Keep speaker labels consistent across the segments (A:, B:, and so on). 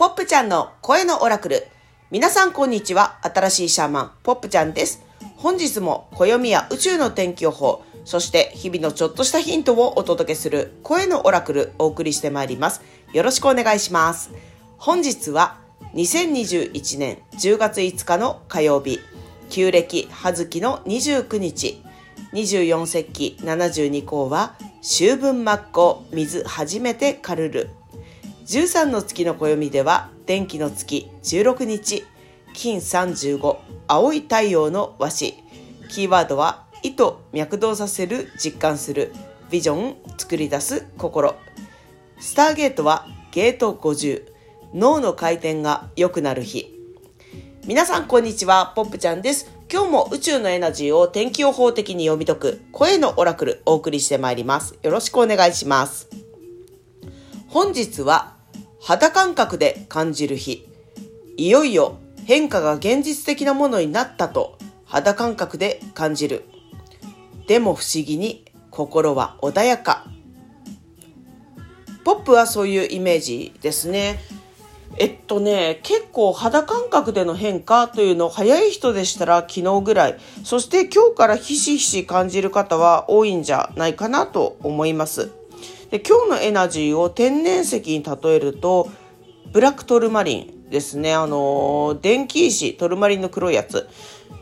A: ポップちゃんの声のオラクル。皆さんこんにちは。新しいシャーマン、ポップちゃんです。本日も暦や宇宙の天気予報、そして日々のちょっとしたヒントをお届けする声のオラクルお送りしてまいります。よろしくお願いします。本日は2021年10月5日の火曜日、旧暦葉月の29日、24節気72項は秋分末光水初めてカルル13の月の暦では電気の月16日金35青い太陽の和紙。キーワードは意図脈動させる実感するビジョン作り出す心。スターゲートはゲート50脳の回転が良くなる日。皆さんこんにちはポップちゃんです。今日も宇宙のエナジーを天気予報的に読み解く声のオラクルお送りしてまいります。よろしくお願いします。本日は肌感覚で感じる日。いよいよ変化が現実的なものになったと肌感覚で感じる。でも不思議に心は穏やか。ポップはそういうイメージですね。えっとね、結構肌感覚での変化というの早い人でしたら昨日ぐらい、そして今日からひしひし感じる方は多いんじゃないかなと思います。で今日のエナジーを天然石に例えると、ブラックトルマリンですね。あの、電気石、トルマリンの黒いやつ。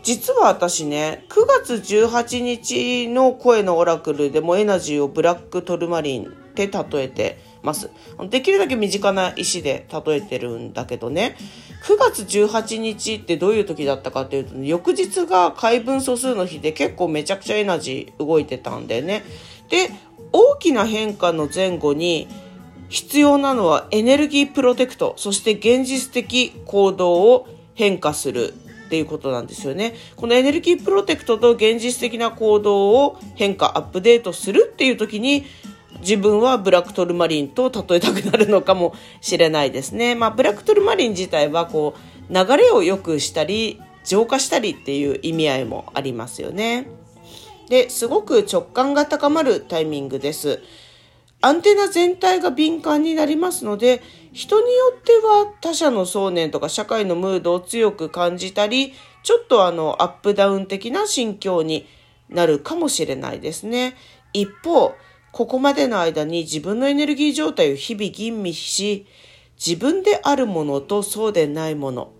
A: 実は私ね、9月18日の声のオラクルでもエナジーをブラックトルマリンって例えてます。できるだけ身近な石で例えてるんだけどね、9月18日ってどういう時だったかっていうと、ね、翌日が回分素数の日で結構めちゃくちゃエナジー動いてたんでね。で、大きな変化の前後に必要なのはエネルギープロテクト、そして現実的行動を変化するっていうことなんですよね。このエネルギープロテクトと現実的な行動を変化、アップデートするっていう時に自分はブラックトルマリンと例えたくなるのかもしれないですね。まあ、ブラックトルマリン自体はこう流れを良くしたり浄化したりっていう意味合いもありますよね。で、すごく直感が高まるタイミングです。アンテナ全体が敏感になりますので、人によっては他者の想念とか社会のムードを強く感じたり、ちょっとあのアップダウン的な心境になるかもしれないですね。一方、ここまでの間に自分のエネルギー状態を日々吟味し、自分であるものとそうでないもの、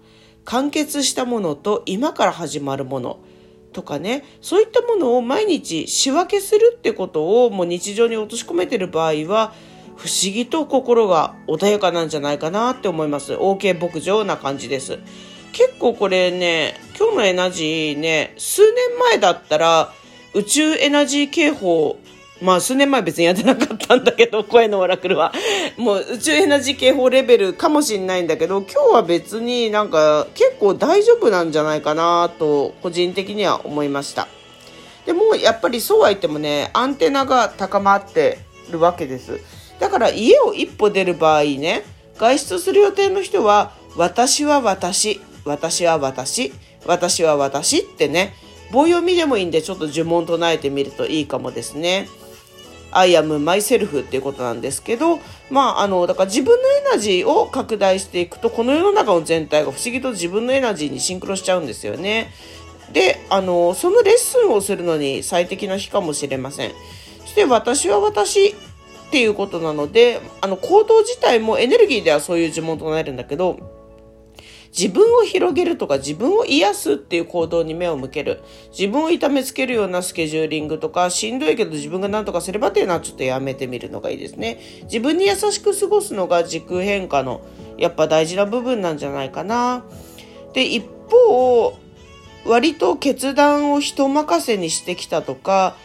A: 完結したものと今から始まるもの、とかね、そういったものを毎日仕分けするってことをもう日常に落とし込めてる場合は、不思議と心が穏やかなんじゃないかなって思います。OK 牧場な感じです。結構これね、今日のエナジーね、数年前だったら宇宙エナジー警報まあ数年前別にやってなかったんだけど、声のオラクルは。もう宇宙エナジー警報レベルかもしれないんだけど、今日は別になんか結構大丈夫なんじゃないかなと個人的には思いました。でもやっぱりそうは言ってもね、アンテナが高まってるわけです。だから家を一歩出る場合ね、外出する予定の人は、私は私、私は私、私は私ってね、棒読みでもいいんでちょっと呪文唱えてみるといいかもですね。I am myself っていうことなんですけど、まあ、あの、だから自分のエナジーを拡大していくと、この世の中の全体が不思議と自分のエナジーにシンクロしちゃうんですよね。で、あの、そのレッスンをするのに最適な日かもしれません。そして、私は私っていうことなので、あの、行動自体もエネルギーではそういう呪文となるんだけど、自分を広げるとか自分を癒すっていう行動に目を向ける。自分を痛めつけるようなスケジューリングとか、しんどいけど自分が何とかすればっていうのはちょっとやめてみるのがいいですね。自分に優しく過ごすのが時空変化のやっぱ大事な部分なんじゃないかな。で、一方、割と決断を人任せにしてきたとか、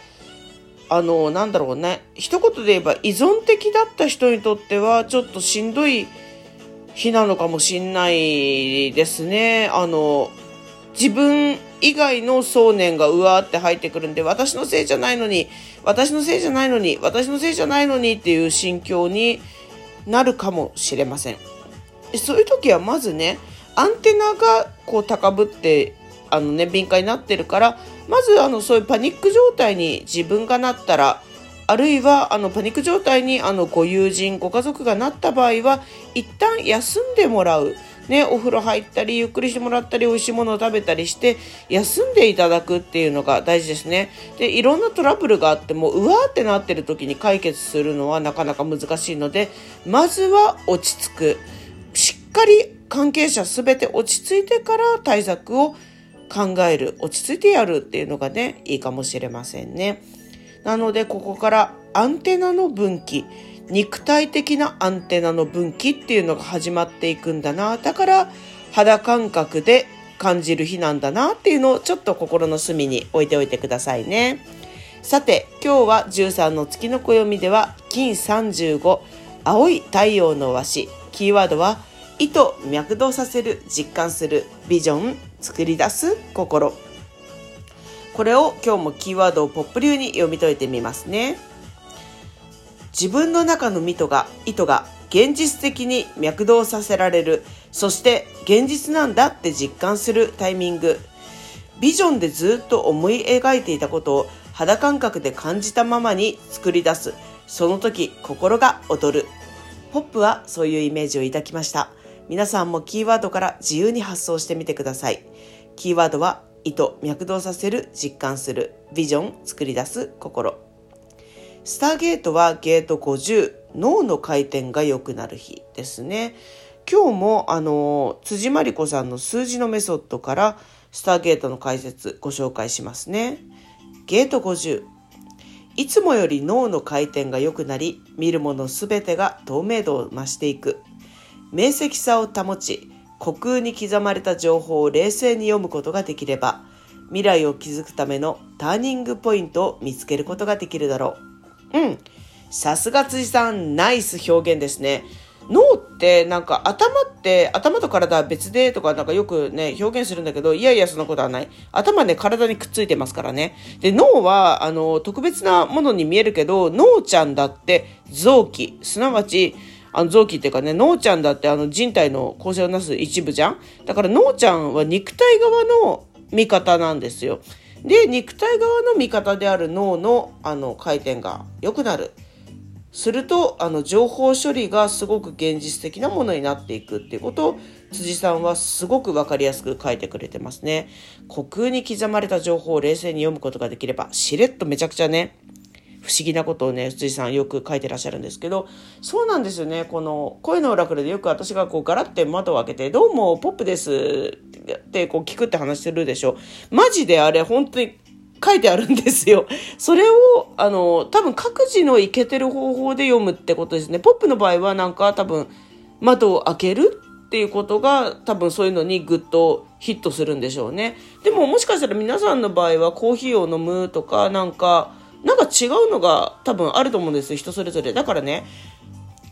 A: あの、なんだろうね。一言で言えば依存的だった人にとってはちょっとしんどい日なのかもしんないですね。あの、自分以外の想念がうわーって入ってくるんで、私のせいじゃないのに、私のせいじゃないのに、私のせいじゃないのにっていう心境になるかもしれません。そういう時はまずね、アンテナがこう高ぶって、あのね、敏感になってるから、まずあの、そういうパニック状態に自分がなったら、あるいはあのパニック状態にあのご友人ご家族がなった場合は一旦休んでもらう。ね、お風呂入ったりゆっくりしてもらったり美味しいものを食べたりして休んでいただくっていうのが大事ですね。でいろんなトラブルがあってもうわーってなってる時に解決するのはなかなか難しいのでまずは落ち着くしっかり関係者全て落ち着いてから対策を考える落ち着いてやるっていうのがねいいかもしれませんね。なのでここからアンテナの分岐肉体的なアンテナの分岐っていうのが始まっていくんだな。だから肌感覚で感じる日なんだなっていうのをちょっと心の隅に置いておいてくださいね。さて今日は13の月の暦では金35青い太陽の和紙。キーワードは意図脈動させる実感するビジョン作り出す心。これを今日もキーワードをポップ流に読み解いてみますね。自分の中の意図が、意図が現実的に脈動させられる、そして現実なんだって実感するタイミング。ビジョンでずっと思い描いていたことを肌感覚で感じたままに作り出す。その時、心が踊る。ポップはそういうイメージを抱きました。皆さんもキーワードから自由に発想してみてください。キーワードは意図脈動させる実感するビジョン作り出す心。スターゲートはゲート50脳の回転が良くなる日ですね。今日もあの辻真理子さんの数字のメソッドからスターゲートの解説ご紹介しますね。ゲート50いつもより脳の回転が良くなり見るものすべてが透明度を増していく。明晰さを保ち虚空に刻まれた情報を冷静に読むことができれば未来を築くためのターニングポイントを見つけることができるだろう。うん。さすが辻さん、ナイス表現ですね。脳ってなんか頭って頭と体は別でとかなんかよくね表現するんだけどいやいやそんなことはない頭ね体にくっついてますからねで脳はあの特別なものに見えるけど脳ちゃんだって臓器すなわちあの臓器っていうかね、脳ちゃんだってあの人体の構成をなす一部じゃん？だから脳ちゃんは肉体側の味方なんですよ。で、肉体側の味方である脳のあの回転が良くなる。すると、あの情報処理がすごく現実的なものになっていくっていうことを辻さんはすごくわかりやすく書いてくれてますね。虚空に刻まれた情報を冷静に読むことができれば、しれっとめちゃくちゃね、不思議なことをね、辻さんよく書いてらっしゃるんですけど、そうなんですよね。この声のオラクルでよく私がこうガラって窓を開けて、どうもポップですってこう聞くって話してるでしょ。マジであれ本当に書いてあるんですよ。それを、あの、多分各自のいけてる方法で読むってことですね。ポップの場合はなんか多分窓を開けるっていうことが多分そういうのにグッとヒットするんでしょうね。でももしかしたら皆さんの場合はコーヒーを飲むとかなんかなんか違うのが多分あると思うんですよ人それぞれ。だからね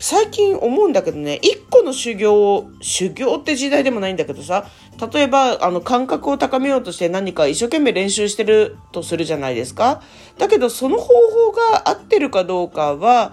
A: 最近思うんだけどね一個の修行を修行って時代でもないんだけどさ例えばあの感覚を高めようとして何か一生懸命練習してるとするじゃないですか。だけどその方法が合ってるかどうかは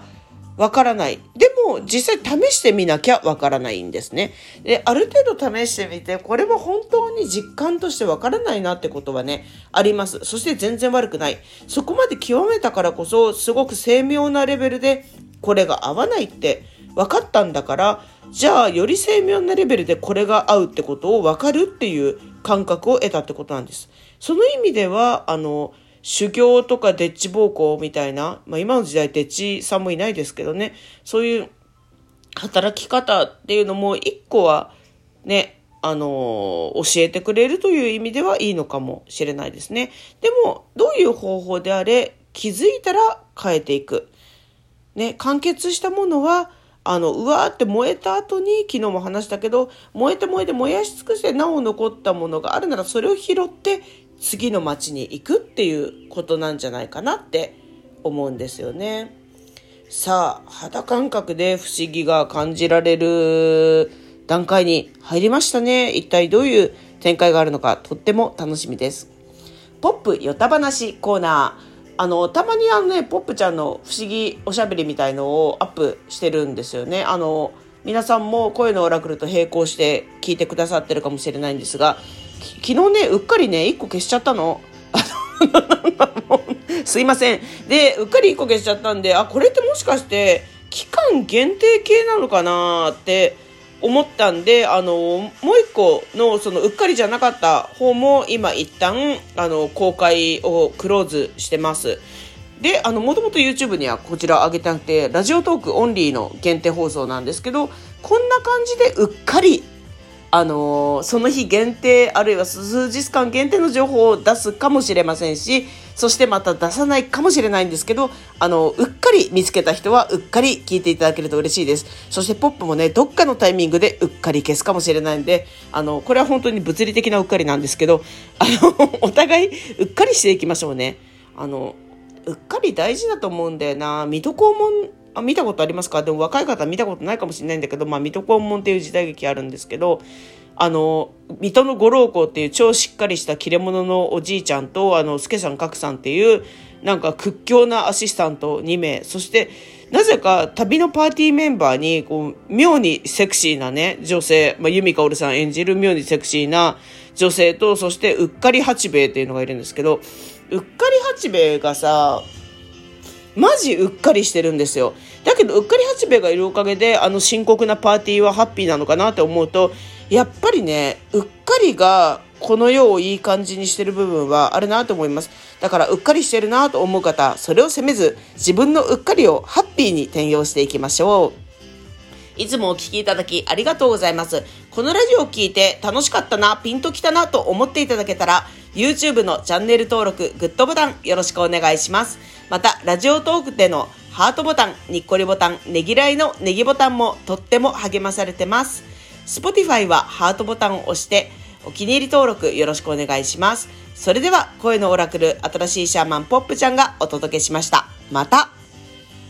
A: わからない。でも、実際試してみなきゃわからないんですね。で、ある程度試してみて、これは本当に実感としてわからないなってことはね、あります。そして全然悪くない。そこまで極めたからこそ、すごく精妙なレベルで、これが合わないって分かったんだから、じゃあ、より精妙なレベルでこれが合うってことを分かるっていう感覚を得たってことなんです。その意味では、あの、修行とかデッチ暴行みたいな、まあ今の時代デッチさんもいないですけどね、そういう働き方っていうのも一個はね、あの教えてくれるという意味ではいいのかもしれないですね。でも、どういう方法であれ、気づいたら変えていく。ね、完結したものは、あの、うわーって燃えた後に、昨日も話したけど、燃えて燃えて燃やし尽くしてなお残ったものがあるなら、それを拾って次の町に行くっていうことなんじゃないかなって思うんですよね。さあ、肌感覚で不思議が感じられる段階に入りましたね。一体どういう展開があるのかとっても楽しみです。ポップヨタ話コーナー。あの、たまにあのね、ポップちゃんの不思議おしゃべりみたいのをアップしてるんですよね。あの、皆さんも声のオラクルと並行して聞いてくださってるかもしれないんですが、昨日ね、うっかりね、1個消しちゃったの。すいません。で、うっかり1個消しちゃったんで、あ、これってもしかして、期間限定系なのかなって思ったんで、あの、もう一個の、その、うっかりじゃなかった方も、今一旦、あの、公開をクローズしてます。で、あの、もともと YouTube にはこちら上げてなくて、ラジオトークオンリーの限定放送なんですけど、こんな感じでうっかりあのー、その日限定あるいは数日間限定の情報を出すかもしれませんしそしてまた出さないかもしれないんですけどあのうっかり見つけた人はうっかり聞いていただけると嬉しいです。そしてポップもねどっかのタイミングでうっかり消すかもしれないんであのこれは本当に物理的なうっかりなんですけどあの お互いうっかりしていきましょうね。あのうっかり大事だと思うんだよな。水戸黄門あ見たことありますか？でも若い方見たことないかもしれないんだけど、まあ、水戸黄門っていう時代劇あるんですけど、あの、水戸の五郎公っていう超しっかりした切れ者のおじいちゃんと、あの、助さん角さんっていう、なんか屈強なアシスタント2名、そして、なぜか旅のパーティーメンバーに、こう、妙にセクシーなね、女性、まあ、由美かおるさん演じる妙にセクシーな女性と、そして、うっかり八兵衛っていうのがいるんですけど、うっかり八兵衛がさ、マジうっかりしてるんですよ。だけど、うっかり八兵衛がいるおかげで、あの深刻なパーティーはハッピーなのかなって思うと、やっぱりね、うっかりがこの世をいい感じにしてる部分はあるなと思います。だから、うっかりしてるなと思う方、それを責めず、自分のうっかりをハッピーに転用していきましょう。いつもお聴きいただきありがとうございます。このラジオを聴いて楽しかったな、ピンときたなと思っていただけたら、YouTube のチャンネル登録、グッドボタンよろしくお願いします。また、ラジオトークでのハートボタン、にっこりボタン、ねぎらいのねぎボタンもとっても励まされてます。Spotify はハートボタンを押して、お気に入り登録よろしくお願いします。それでは、声のオラクル、新しいシャーマンポップちゃんがお届けしました。また